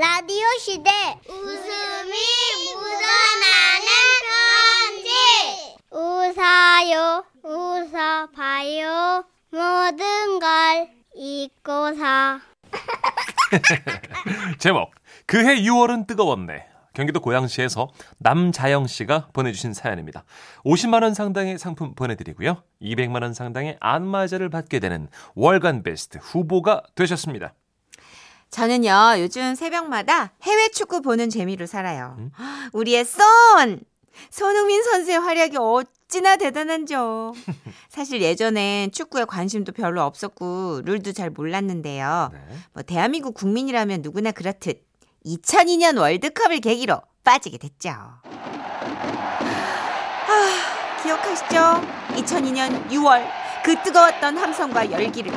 라디오 시대 웃음이 묻어나는 편지 웃어요 웃어봐요 모든 걸 잊고서 제목 그해 6월은 뜨거웠네. 경기도 고양시에서 남자영 씨가 보내주신 사연입니다. 50만 원 상당의 상품 보내드리고요. 200만 원 상당의 안마자를 받게 되는 월간 베스트 후보가 되셨습니다. 저는요, 요즘 새벽마다 해외 축구 보는 재미로 살아요. 우리의 쏜! 손흥민 선수의 활약이 어찌나 대단한죠. 사실 예전엔 축구에 관심도 별로 없었고, 룰도 잘 몰랐는데요. 네. 뭐, 대한민국 국민이라면 누구나 그렇듯 2002년 월드컵을 계기로 빠지게 됐죠. 아, 기억하시죠? 2002년 6월. 그 뜨거웠던 함성과 열기를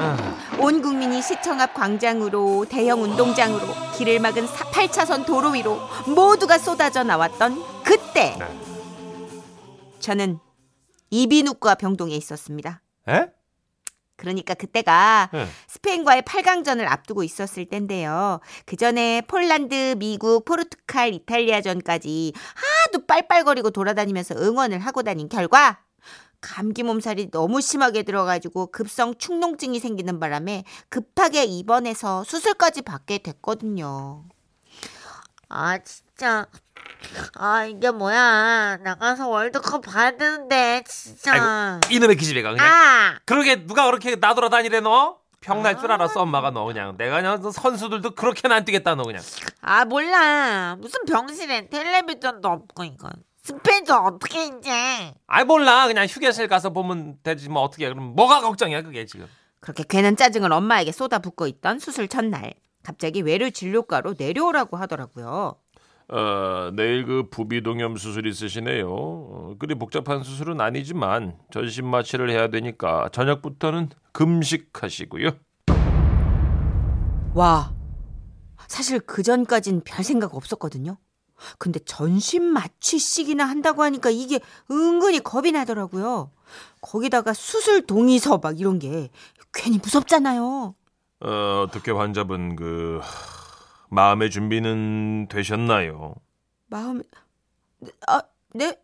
온 국민이 시청 앞 광장으로 대형 운동장으로 길을 막은 8차선 도로 위로 모두가 쏟아져 나왔던 그때 네. 저는 이비인후과 병동에 있었습니다. 에? 그러니까 그때가 네. 스페인과의 8강전을 앞두고 있었을 때인데요. 그 전에 폴란드, 미국, 포르투갈, 이탈리아전까지 하도 빨빨거리고 돌아다니면서 응원을 하고 다닌 결과 감기 몸살이 너무 심하게 들어가지고 급성 축농증이 생기는 바람에 급하게 입원해서 수술까지 받게 됐거든요. 아 진짜 아 이게 뭐야 나가서 월드컵 봐야 되는데 진짜 아이고, 이놈의 기집애가 그냥. 아 그러게 누가 그렇게 나돌아다니래 너? 병날 줄 알았어 엄마가 너 그냥. 내가 그냥 너 선수들도 그렇게는 안 뛰겠다 너 그냥. 아 몰라 무슨 병실에 텔레비전도 없고 이거 스페인도 어떻게 이제 아이 몰라 그냥 휴게실 가서 보면 되지 뭐 어떻게 그럼 뭐가 걱정이야 그게 지금. 그렇게 괜한 짜증을 엄마에게 쏟아붓고 있던 수술 첫날 갑자기 외래 진료과로 내려오라고 하더라고요. 어, 내일 그 부비동염 수술 있으시네요. 어, 그리 복잡한 수술은 아니지만 전신 마취를 해야 되니까 저녁부터는 금식하시고요. 와, 사실 그 전까진 별 생각 없었거든요. 근데 전신 마취식이나 한다고 하니까 이게 은근히 겁이 나더라고요. 거기다가 수술 동의서 막 이런 게 괜히 무섭잖아요. 어, 어떻게 환자분 그 마음의 준비는 되셨나요? 마음, 아, 네,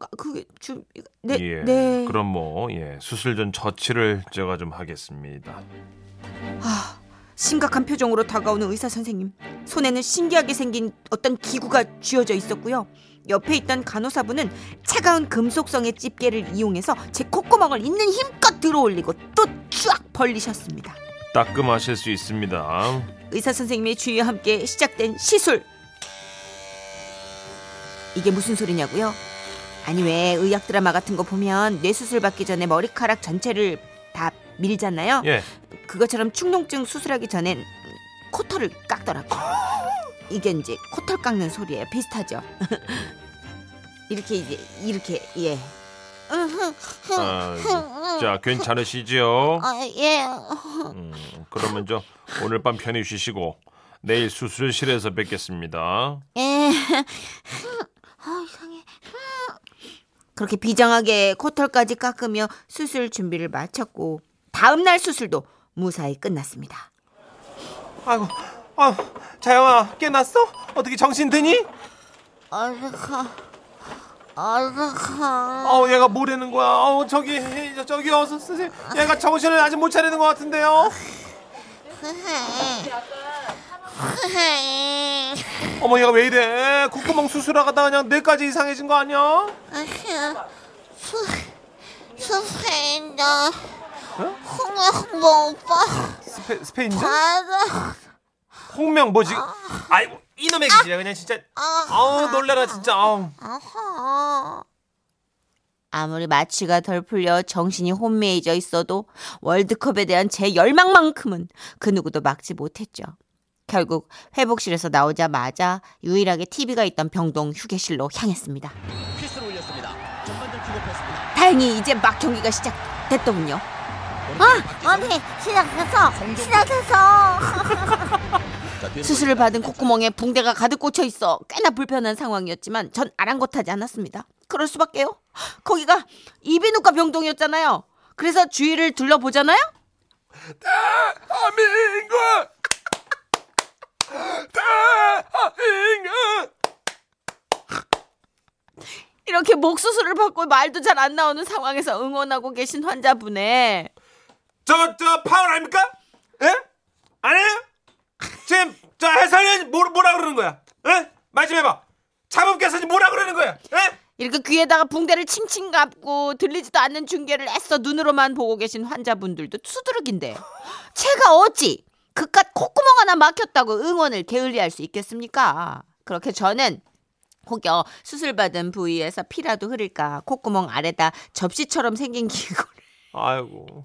아, 그게 좀, 네, 예. 네. 그럼 뭐 예, 수술 전 처치를 제가 좀 하겠습니다. 아, 심각한 표정으로 다가오는 의사 선생님. 손에는 신기하게 생긴 어떤 기구가 쥐어져 있었고요. 옆에 있던 간호사분은 차가운 금속성의 집게를 이용해서 제 콧구멍을 있는 힘껏 들어올리고 또 쫙 벌리셨습니다. 따끔하실 수 있습니다. 의사 선생님의 주의와 함께 시작된 시술. 이게 무슨 소리냐고요? 아니 왜 의학 드라마 같은 거 보면 뇌 수술 받기 전에 머리카락 전체를 다 밀잖아요. 예. 그것처럼 축농증 수술하기 전엔 코털을 깎더라고. 이게 이제 코털 깎는 소리예요. 비슷하죠. 이렇게 이제 이렇게 예. 아, 자, 괜찮으시죠? 아예 음, 그러면 저 오늘 밤 편히 쉬시고 내일 수술실에서 뵙겠습니다. 예. 아 이상해 그렇게 비장하게 코털까지 깎으며 수술 준비를 마쳤고 다음 날 수술도 무사히 끝났습니다. 아이고, 아, 자영아 깨났어? 어떻게 정신 드니? 아삭하 아삭하 어, 얘가 뭐라는 거야? 어, 저기, 저, 저기 어서 선생님, 얘가 정신을 아직 못 차리는 것 같은데요. 어머, 얘가 왜 이래? 콧구멍 수술하다가 그냥 뇌까지 이상해진 거 아니야? 수 스페인저 홍명보 오빠 스페, 스페인전? 맞아 홍명 뭐지? 아이고, 이놈의 기질이야 그냥 진짜. 아우 놀래라 진짜. 아우. 아무리 마취가 덜 풀려 정신이 혼미해져 있어도 월드컵에 대한 제 열망만큼은 그 누구도 막지 못했죠. 결국 회복실에서 나오자마자 유일하게 TV가 있던 병동 휴게실로 향했습니다. 다행히 이제 막 경기가 시작됐더군요. 아, 언니 시작했어. 시작했어. 수술을 받은 콧구멍에 붕대가 가득 꽂혀 있어 꽤나 불편한 상황이었지만 전 아랑곳하지 않았습니다. 그럴 수밖에요. 거기가 이비인후과 병동이었잖아요. 그래서 주위를 둘러보잖아요. 대한민국 이렇게 목 수술을 받고 말도 잘 안 나오는 상황에서 응원하고 계신 환자분의 저, 저, 파울 아닙니까? 예? 아니에요? 지금, 저 해설위원 뭐, 뭐라 그러는 거야? 예? 말좀 해봐. 자범께서 뭐라 그러는 거야? 예? 이렇게 귀에다가 붕대를 칭칭 감고 들리지도 않는 중계를 애써 눈으로만 보고 계신 환자분들도 수두룩인데 제가 어찌 그깟 콧구멍 하나 막혔다고 응원을 게을리할 수 있겠습니까? 그렇게 저는 혹여 수술받은 부위에서 피라도 흐를까 콧구멍 아래다 접시처럼 생긴 기구를 아이고.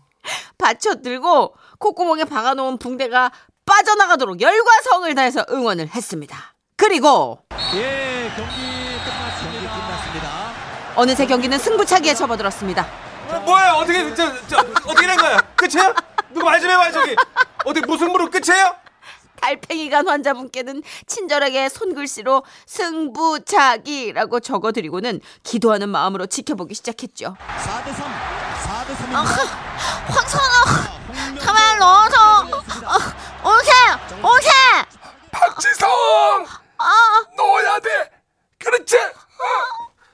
받쳐 들고 콧구멍에 박아놓은 붕대가 빠져나가도록 열과 성을 다해서 응원을 했습니다. 그리고 예, 경기 끝났습니다. 경기 끝났습니다. 어느새 경기는 승부차기에 접어들었습니다. 어, 뭐야? 어떻게, 저, 저, 어떻게 된 거야? 끝이야? 누구 말좀 해봐, 저기. 어떻게, 무슨 무릎 끝이에요? 달팽이간 환자분께는 친절하게 손글씨로 승부차기라고 적어드리고는 기도하는 마음으로 지켜보기 시작했죠. 4대 3. 4대 3입니다. 아, 황선아, 가만 넣어서 어, 오세, 오세. 박지성! 아, 넣어야 돼! 그렇지!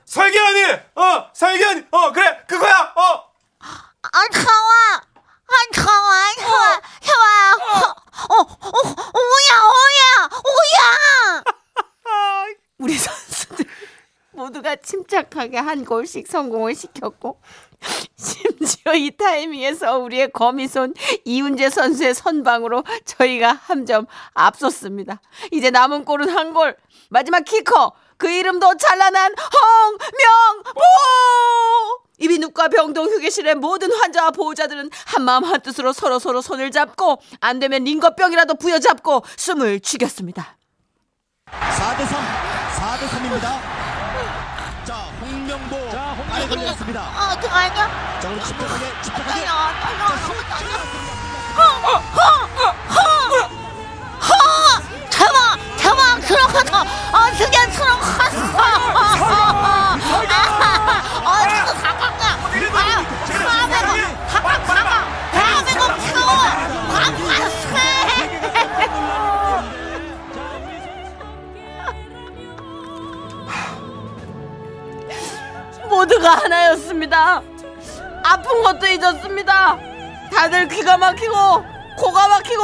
설계현이! 어, 설계현이! 어, 그래! 그거야! 어! 안 차와, 안 차와, 안 차와, 차와. 어, 어, 오야, 오야, 오야. 우리 모두가 침착하게 한 골씩 성공을 시켰고 심지어 이 타이밍에서 우리의 거미손 이훈재 선수의 선방으로 저희가 한 점 앞섰습니다. 이제 남은 골은 한 골. 마지막 키커 그 이름도 찬란한 홍명보. 이비인후과 병동 휴게실의 모든 환자와 보호자들은 한마음 한뜻으로 서로 서로 손을 잡고 안 되면 링거병이라도 부여잡고 숨을 죽였습니다. 4대 3. 4대 3입니다. 안에 걸렸습니다. 아, 어떡하냐? 자, 그럼 침착하게 침착하게. 떨려, 떨려, 너무 떨려. 대박, 대박, 들어갔다. 어떻게 들어갔어? 모두가 하나였습니다. 아픈 것도 잊었습니다. 다들 귀가 막히고 코가 막히고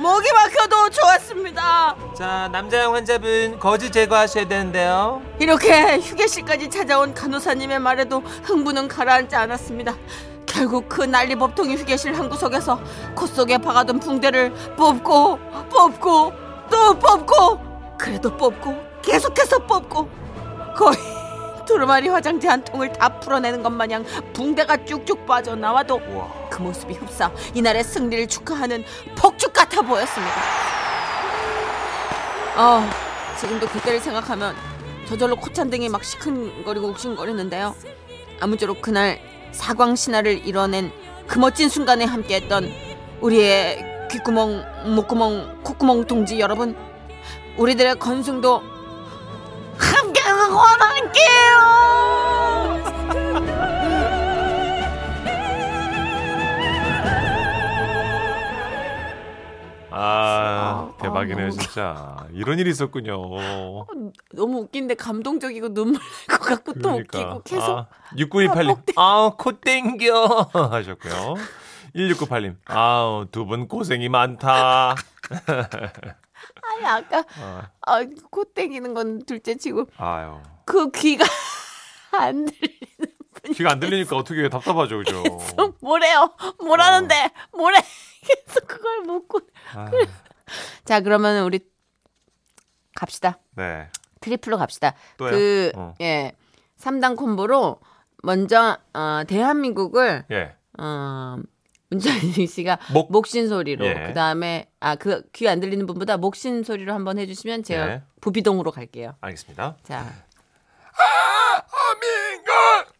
목이 막혀도 좋았습니다. 자, 남자형 환자분 거즈 제거하셔야 되는데요. 이렇게 휴게실까지 찾아온 간호사님의 말에도 흥분은 가라앉지 않았습니다. 결국 그 난리 법통의 휴게실 한 구석에서 콧 속에 박아둔 붕대를 뽑고 뽑고 또 뽑고 그래도 뽑고 계속해서 뽑고 거의 두루마리 화장지 한 통을 다 풀어내는 것 마냥 붕대가 쭉쭉 빠져나와도 우와. 그 모습이 흡사 이날의 승리를 축하하는 폭죽 같아 보였습니다. 아 지금도 그때를 생각하면 저절로 콧잔등이 막 시큰거리고 욱신거리는데요. 아무쪼록 그날 사광 신화를 이뤄낸 그 멋진 순간에 함께했던 우리의 귓구멍, 목구멍, 콧구멍 동지 여러분, 우리들의 건승도 응원할게요. 아, 아, 대박이네요, 너무 진짜. 이런 일이 있었군요. 너무 웃긴데 감동적이고 눈물 날 것 같고 또 웃기고 계속 아, 6918님, 아, 코 땡겨. 하셨고요. 1698님, 아우, 두 분 고생이 많다. 아니 아까 아, 아, 코 땡기는 건 둘째치고 아유. 그 귀가 안 들리는 귀가 안 들리니까 어떻게 답답하죠, 그죠? 계속 뭐래요 뭐라는데 뭐래 계속 그걸 묻고 아, 자 그러면 우리 갑시다 네. 트리플로 갑시다 또요? 그 어. 예 3단 콤보로 먼저 어, 대한민국을 예. 어, 문찬식 씨가 목- 목신 소리로 예. 그다음에 아 그 귀 안 들리는 분보다 목신 소리로 한번 해주시면 제가 예. 부비동으로 갈게요 알겠습니다. 자 아민국!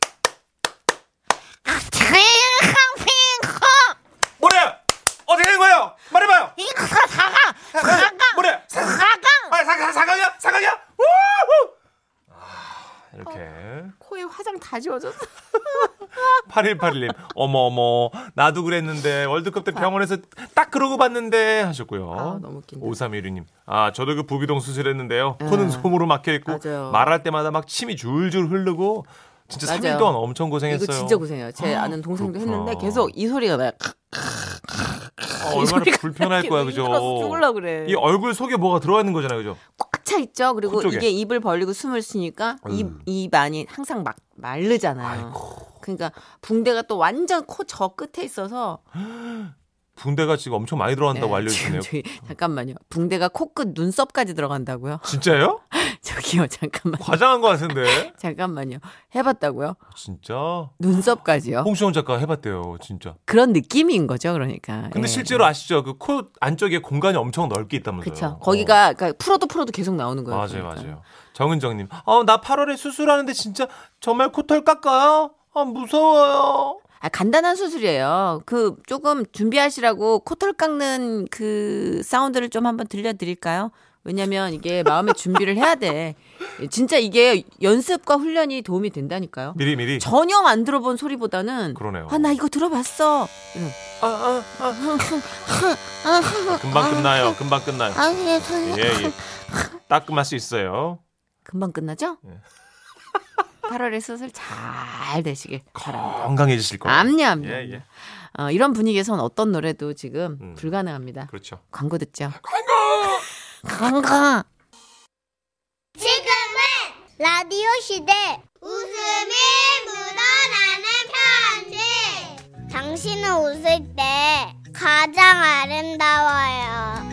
뭐래? 어떻게 된 거예요? 말해봐요. 이거 사강 사강 뭐래? 사, 사강 아, 사, 사, 사강이야? 사강이야? 우후! 아, 이렇게 코에 화장 다 지워졌어 8181님, 어머, 어머, 나도 그랬는데, 월드컵 때 병원에서 딱 그러고 봤는데, 하셨고요. 아, 너무 웃긴다. 5316님, 아, 저도 그 부비동 수술했는데요. 코는 솜으로 막혀있고, 네. 맞아요. 말할 때마다 막 침이 줄줄 흐르고, 진짜 맞아요. 3일 동안 엄청 고생했어요. 이거 진짜 고생해요. 제 아는 동생도 그렇구나. 했는데 계속 이 소리가 나요. 아, 얼마나 불편할 거야, 그죠? 죽을라 그래. 이 얼굴 속에 뭐가 들어가 있는 거잖아요, 그죠? 꽉 차 있죠. 그리고 코 쪽에. 이게 입을 벌리고 숨을 쉬니까 입, 음. 입 안이 항상 막 마르잖아요. 그러니까 붕대가 또 완전 코 저 끝에 있어서 붕대가 지금 엄청 많이 들어간다고 네, 저기 잠깐만요. 붕대가 코끝 눈썹까지 들어간다고요? 진짜요? 저기요, 잠깐만. 과장한 것 같은데. 잠깐만요. 해봤다고요? 진짜? 눈썹까지요? 홍시원 작가 해봤대요, 진짜. 그런 느낌인 거죠, 그러니까. 근데 예. 실제로 아시죠? 그 코 안쪽에 공간이 엄청 넓게 있다면서요. 그쵸. 거기가 그러니까 풀어도 풀어도 계속 나오는 거예요. 맞아요, 그러니까. 맞아요. 정은정님, 어, 나 8월에 수술하는데 진짜 정말 코털 깎아요? 아, 무서워요. 아, 간단한 수술이에요. 그 조금 준비하시라고 코털 깎는 그 사운드를 좀 한번 들려드릴까요? 왜냐면 이게 마음의 준비를 해야 돼. 진짜 이게 연습과 훈련이 도움이 된다니까요. 미리 미리. 전혀 안 들어본 소리보다는 그러네요. 아 나 이거 들어봤어. 이런. 아, 아, 아. 금방 끝나요. 금방 끝나요. 아, 예, 선 예, 예. 따끔할 수 있어요. 금방 끝나죠? 예. 8월에 수술 잘 되시길 바랍니다. 건강해지실 거예요. 암요, 암요. 예, 예. 어, 이런 분위기에선 어떤 노래도 지금 음. 불가능합니다. 그렇죠. 광고 듣죠. 광고. 광고. 지금은 라디오 시대 웃음이 묻어나는 편지 당신은 웃을 때 가장 아름다워요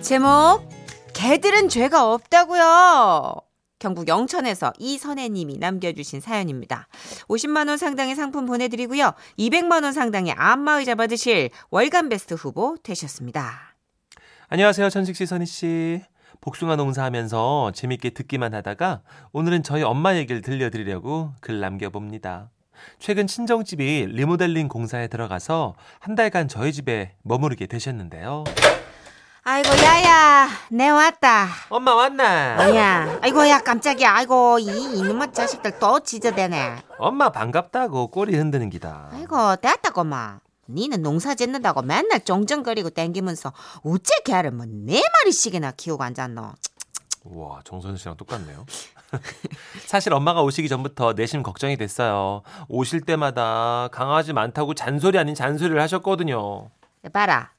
제목 개들은 죄가 없다고요. 경북 영천에서 이선혜님이 남겨주신 사연입니다. 50만 원 상당의 상품 보내드리고요. 200만 원 상당의 안마의자 받으실 월간 베스트 후보 되셨습니다. 안녕하세요, 천식 씨, 선희 씨. 복숭아 농사하면서 재밌게 듣기만 하다가 오늘은 저희 엄마 얘기를 들려드리려고 글 남겨봅니다. 최근 친정집이 리모델링 공사에 들어가서 한 달간 저희 집에 머무르게 되셨는데요. 아이고 야야 내 왔다. 엄마 왔나? 뭐야? 아이고 야 깜짝이야. 아이고 이 이놈의 자식들 또 지저대네. 엄마 반갑다고 꼬리 흔드는 기다. 아이고 됐다고마. 니는 농사 짓는다고 맨날 쫑쫑거리고 땡기면서 어째 개를 뭐 네 마리씩이나 키우고 앉았노. 우와, 정선 씨랑 똑같네요. 사실 엄마가 오시기 전부터 내심 걱정이 됐어요. 오실 때마다 강아지 많다고 잔소리 아닌 잔소리를 하셨거든요. 봐라.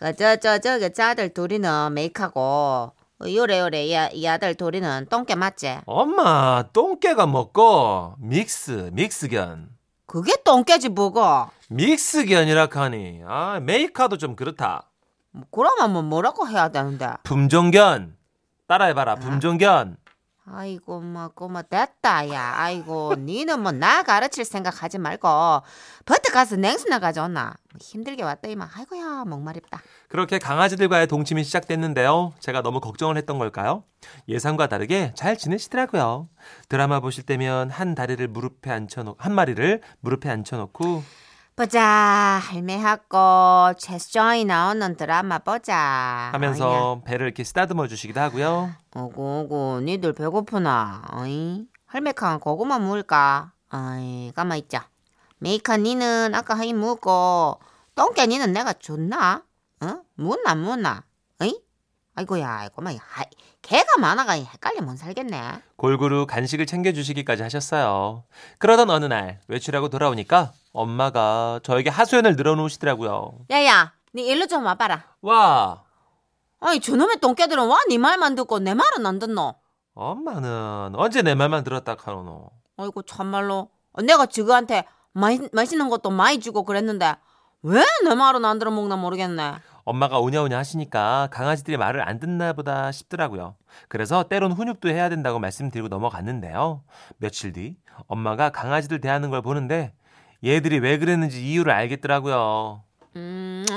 그저 저 저기 자들 둘이는 메이크하고 요래 요래 이, 아- 이 아들 둘이는 똥개 맞지? 엄마, 똥개가 먹고 믹스, 믹스견. 그게 똥개지 뭐고? 믹스견이라 하니 아 메이커도 좀 그렇다 뭐 그러면 뭐 뭐라고 해야 되는데? 품종견 따라해봐라 품종견 아이고 뭐 꼬마 됐다 야. 아이고 니는 뭐 나 가르칠 생각 하지 말고 버터 가서 냉수나 가져오나. 뭐 힘들게 왔다 이만. 아이고야 목마렵다. 그렇게 강아지들과의 동침이 시작됐는데요 제가 너무 걱정을 했던 걸까요 예상과 다르게 잘 지내시더라고요 드라마 보실 때면 한 다리를 무릎에 앉혀놓 한 마리를 무릎에 앉혀놓고 보자 할매하고 최수종이 나오는 드라마 보자. 하면서 배를 이렇게 쓰다듬어 주시기도 하고요 오고 오고 니들 배고프나? 어이? 할매캉 고구마 먹을까? 아이 가만 있자. 메이카 니는 아까 하이 먹고 똥개 니는 내가 줬나? 어? 묻나 묻나? 어이? 아이고야 아이고마 하이 개가 많아가 헷갈려 못 살겠네. 골고루 간식을 챙겨주시기까지 하셨어요 그러던 어느 날 외출하고 돌아오니까 엄마가 저에게 하소연을 늘어놓으시더라고요 야야 니 일로 좀 와봐라. 와 아니 저놈의 똥개들은 와니 말만 듣고 내 말은 안 듣노? 엄마는 언제 내 말만 들었다 카노 아이고 참말로 내가 지그한테 마이, 맛있는 것도 많이 주고 그랬는데 왜 내 말은 안 들어먹나 모르겠네. 엄마가 오냐오냐 하시니까 강아지들이 말을 안 듣나 보다 싶더라고요. 그래서 때론 훈육도 해야 된다고 말씀드리고 넘어갔는데요. 며칠 뒤 엄마가 강아지들 대하는 걸 보는데 얘들이 왜 그랬는지 이유를 알겠더라고요. 음, 어,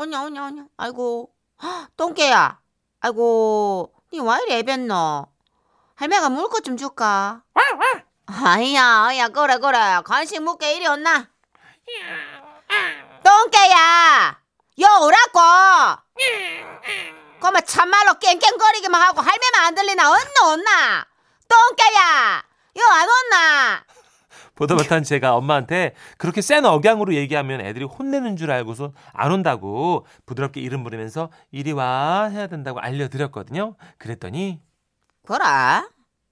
오냐, 오냐, 오냐. 아이고, 헉, 똥개야. 아이고, 니왜 이리 애변노? 할매가 물 것 좀 줄까? 아이야, 아이야, 그래, 그래. 간식 먹게 이리 온나? 똥개야! 여 오라고! 그마 참말로 깽깽거리기만 하고 할매만 안 들리나? 언나, 언나? 똥개야! 여 안 온나? 보다 못한 제가 엄마한테 그렇게 센 억양으로 얘기하면 애들이 혼내는 줄 알고서 안 온다고 부드럽게 이름 부르면서 이리 와 해야 된다고 알려드렸거든요. 그랬더니 그래?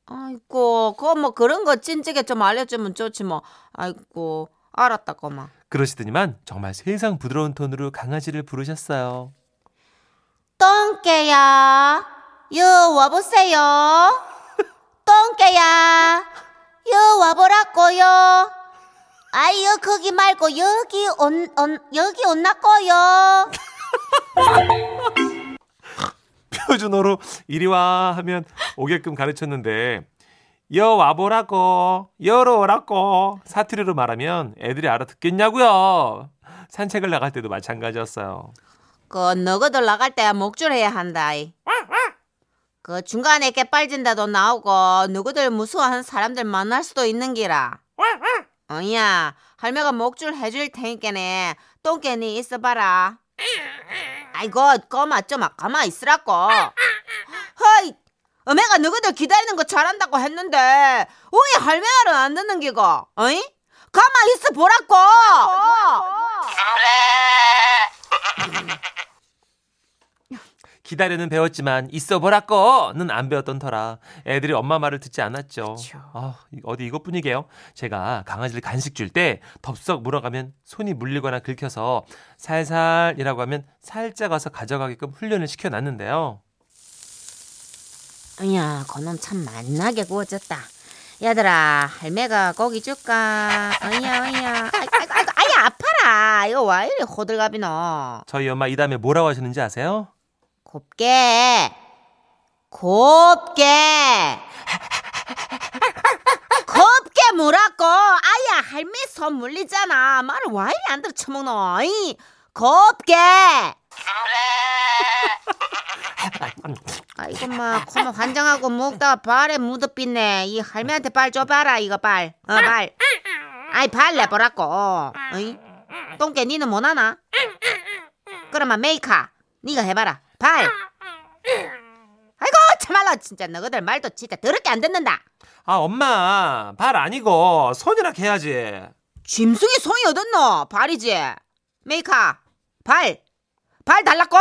아이고, 그거 뭐 그런 거 진즉에 좀 알려주면 좋지 뭐. 아이고, 알았다, 꼬마. 그러시더니만 정말 세상 부드러운 톤으로 강아지를 부르셨어요. 똥개야, 여 와보세요. 똥개야, 여 와보라고요. 아이요, 거기 말고 여기 온, 온 여기 온나고요. 표준어로 이리 와 하면 오게끔 가르쳤는데 여 와보라고 여로 오라고 사투리로 말하면 애들이 알아듣겠냐고요. 산책을 나갈 때도 마찬가지였어요. 그 너희들 나갈 때 목줄해야 한다. 이. 그 중간에 깨빨진다도 나오고 누구들 무서워하는 사람들 만날 수도 있는 기라. 어이야 할매가 목줄 해줄 테니까네 똥개니 있어봐라. 아이고 꼬마 좀 가만 있으라고. 허이 어메가 너희들 기다리는 거 잘한다고 했는데 왜 할매 말은 안 듣는 기고? 어이? 가만 있어 보라고. 기다려는 배웠지만 있어 보라고는 안 배웠던 터라 애들이 엄마 말을 듣지 않았죠. 아, 이- 어디 이것뿐이게요. 제가 강아지를 간식 줄 때 덥석 물어가면 손이 물리거나 긁혀서 살살이라고 하면 살짝 와서 가져가게끔 훈련을 시켜놨는데요. 야, 그놈 참 맛나게 구워졌다. 얘들아, 할매가 고기 줄까? 어이야, 어이야. 아이고, 아이고, 아야, 아파라. 이거 와 이리 호들갑이노. 저희 엄마 이 다음에 뭐라고 하셨는지 아세요? 곱게. 곱게. 곱게 물었고, 아야, 할매 손 물리잖아. 말을 와 이리 안 들어 처먹노. 이 곱게. 아이고 마 코모 환장하고 먹다가 발에 묻어빛네 이 할매한테 발 줘봐라 이거 발 어, 발 아이 발 내보라고 어이? 똥개 니는 못하나? 그러면 메이카 니가 해봐라 발 아이고 참말로 진짜 너희들 말도 진짜 더럽게 안 듣는다 아 엄마 발 아니고 손이라 해야지. 짐승이 손이 어딨노 발이지 메이카 발 발 달라고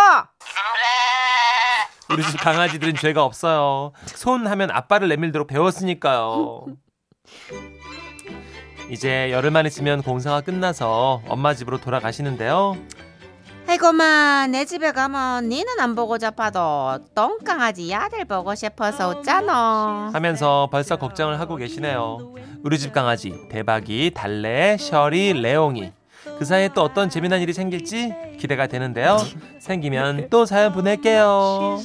우리 집 강아지들은 죄가 없어요. 손 하면 아빠를 내밀도록 배웠으니까요. 이제 열흘만 있으면 공사가 끝나서 엄마 집으로 돌아가시는데요. 아이고마 내 집에 가면 니는 안 보고 잡아도 똥강아지 야들 보고 싶어서 웃잖아 하면서 벌써 걱정을 하고 계시네요. 우리 집 강아지 대박이, 달래, 셔리, 레옹이. 그 사이에 또 어떤 재미난 일이 생길지 기대가 되는데요. 생기면 또 사연 보낼게요.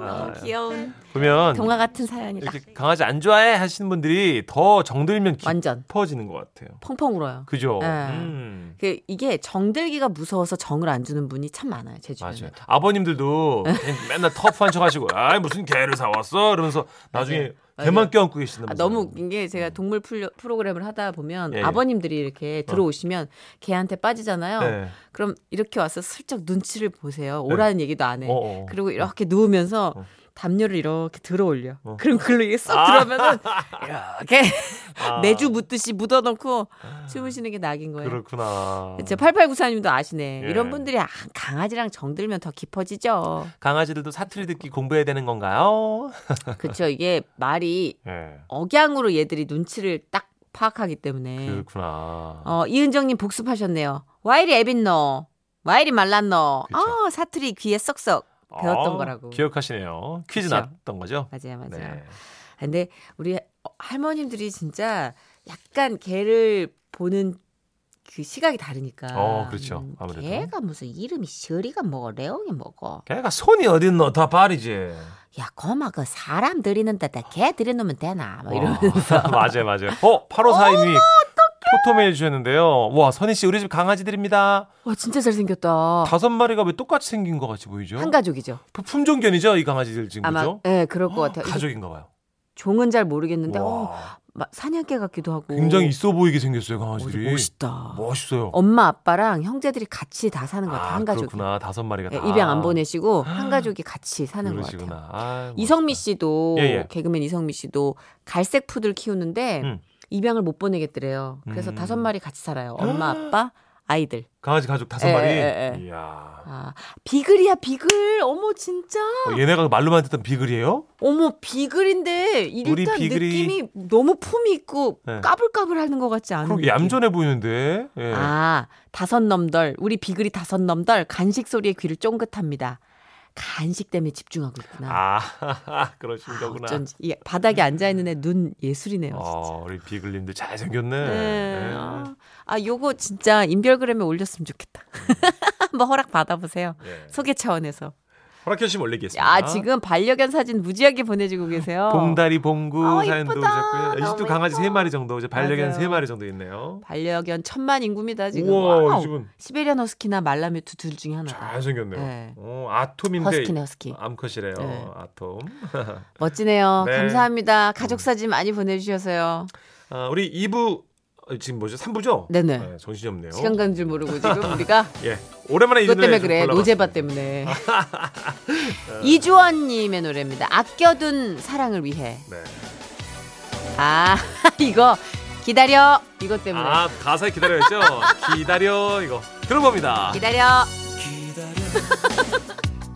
아, 귀여운 보면 동화 같은 사연이다 이렇게 강아지 안 좋아해 하시는 분들이 더 정들면 완전 깊어지는 것 같아요. 펑펑 울어요 그죠? 네. 음. 그 이게 정들기가 무서워서 정을 안 주는 분이 참 많아요 제 주변에 맞아요. 아버님들도 맨날 터프한 척 하시고, 아 무슨 개를 사왔어? 이러면서 나중에 맞아요. 개만 껴안고 계시는 아. 너무 웃긴 게 제가 동물 풀- 프로그램을 하다 보면 예, 예. 아버님들이 이렇게 들어오시면 개한테 빠지잖아요. 네. 그럼 이렇게 와서 슬쩍 눈치를 보세요. 오라는 얘기도 안 해. 어, 어. 그리고 이렇게 누우면서 어. 담요를 이렇게 들어 올려. 어. 그럼 글로 이게 쏙 아. 들어오면은 이렇게 아, 매주 묻듯이 묻어놓고 주무시는 게 낙인 거예요. 그렇구나. 제 8894님도 아시네. 예. 이런 분들이 아, 강아지랑 정들면 더 깊어지죠. 강아지들도 사투리 듣기 공부해야 되는 건가요? 그렇죠. 이게 말이 예. 억양으로 얘들이 눈치를 딱 파악하기 때문에. 그렇구나. 어, 이은정님 복습하셨네요. 와이리 애빈노. 와이리 말랐노. 아, 사투리 귀에 쏙쏙 배웠던 어, 거라고. 기억하시네요. 퀴즈 그쵸. 나왔던 거죠? 맞아요, 맞아요. 네. 근데 우리 할머님들이 진짜 약간 개를 보는 그 시각이 다르니까. 음, 어, 그렇죠. 아무래도. 개가 무슨 이름이 셔리가 뭐고 레옹이 뭐고. 걔가 손이 어딨노? 다 발이지. 야, 고마 그 사람 들이는 데다 개 들여놓으면 되나? 뭐 어, 이러면서. 맞아요, 맞아요. 어, 8호사님이 포토메일 주셨는데요. 와, 선희 씨, 우리 집 강아지들입니다. 와, 진짜 잘생겼다. 다섯 마리가 왜 똑같이 생긴 것 같이 보이죠? 한 가족이죠. 그 품종견이죠, 이 강아지들 지금 아마 그죠? 예, 그럴 것 같아요. 가족인가 봐요. 종은 잘 모르겠는데 어, 와, 막 사냥개 같기도 하고. 굉장히 있어 보이게 생겼어요, 어, 강아지들이. 멋있다. 멋있어요. 엄마 아빠랑 형제들이 같이 다 사는 것 같아 아, 한 가족이. 그렇구나. 다섯 마리가 예, 다. 입양 안 보내시고 한 가족이 같이 사는 것 같아요. 그러시구나. 아, 이성미. 씨도 예, 예. 개그맨 이성미 씨도 갈색 푸들 키우는데 음. 입양을 못 보내겠더래요. 그래서 음. 다섯 마리 같이 살아요. 엄마, 아빠, 아이들. 강아지 가족 다섯 예, 마리. 예, 예. 이야. 아, 비글이야 비글. 어머 진짜. 어, 얘네가 말로만 듣던 비글이에요? 어머 비글인데 우리 일단 비글이- 느낌이 너무 품이 있고 네. 까불까불하는 것 같지 않은 그럼. 얌전해 보이는데. 예. 아 다섯 넘덜 우리 비글이 다섯 넘덜 간식 소리에 귀를 쫑긋합니다. 간식 때문에 집중하고 있구나. 아, 그러신 아, 거구나. 어쩐지 이 바닥에 앉아 있는 애 눈 예술이네요. 진짜. 어, 우리 비글님들 잘 생겼네. 네. 예. 아, 아, 요거 진짜 인별그램에 올렸으면 좋겠다. 한번 허락 받아보세요. 예. 소개 차원에서. 허락해 주시면 올리겠습니다. 야, 지금 반려견 사진 무지하게 보내주고 계세요. 봉다리 봉구 아, 사연도. 오셨고요. 너무 강아지. 세 마리 정도, 이제 반려견. 세 마리 정도 있네요. 반려견 천만 인구입니다, 지금. 우와. 지금 시베리안 허스키나 말라뮤트 둘 중에 하나. 잘 생겼네요. 네. 어, 아톰인데 허스키네, 허스키. 암컷이래요. 네. 아톰. 멋지네요. 네. 감사합니다. 가족 사진 많이 보내주셔서요. 아, 우리 2부 어, 지금 뭐죠? 3부죠? 네네. 정신이 없네요. 시간 가는 줄 모르고 지금 우리가 예. 오랜만에 이 그것 노래 때문에 좀 그래. 노제바 때문에. 이주원님의 노래입니다. 아껴둔 사랑을 위해. 네. 아 이거 기다려 이것 때문에 아, 가사에 기다려야죠. 기다려 이거. 들어봅니다. 기다려 기다려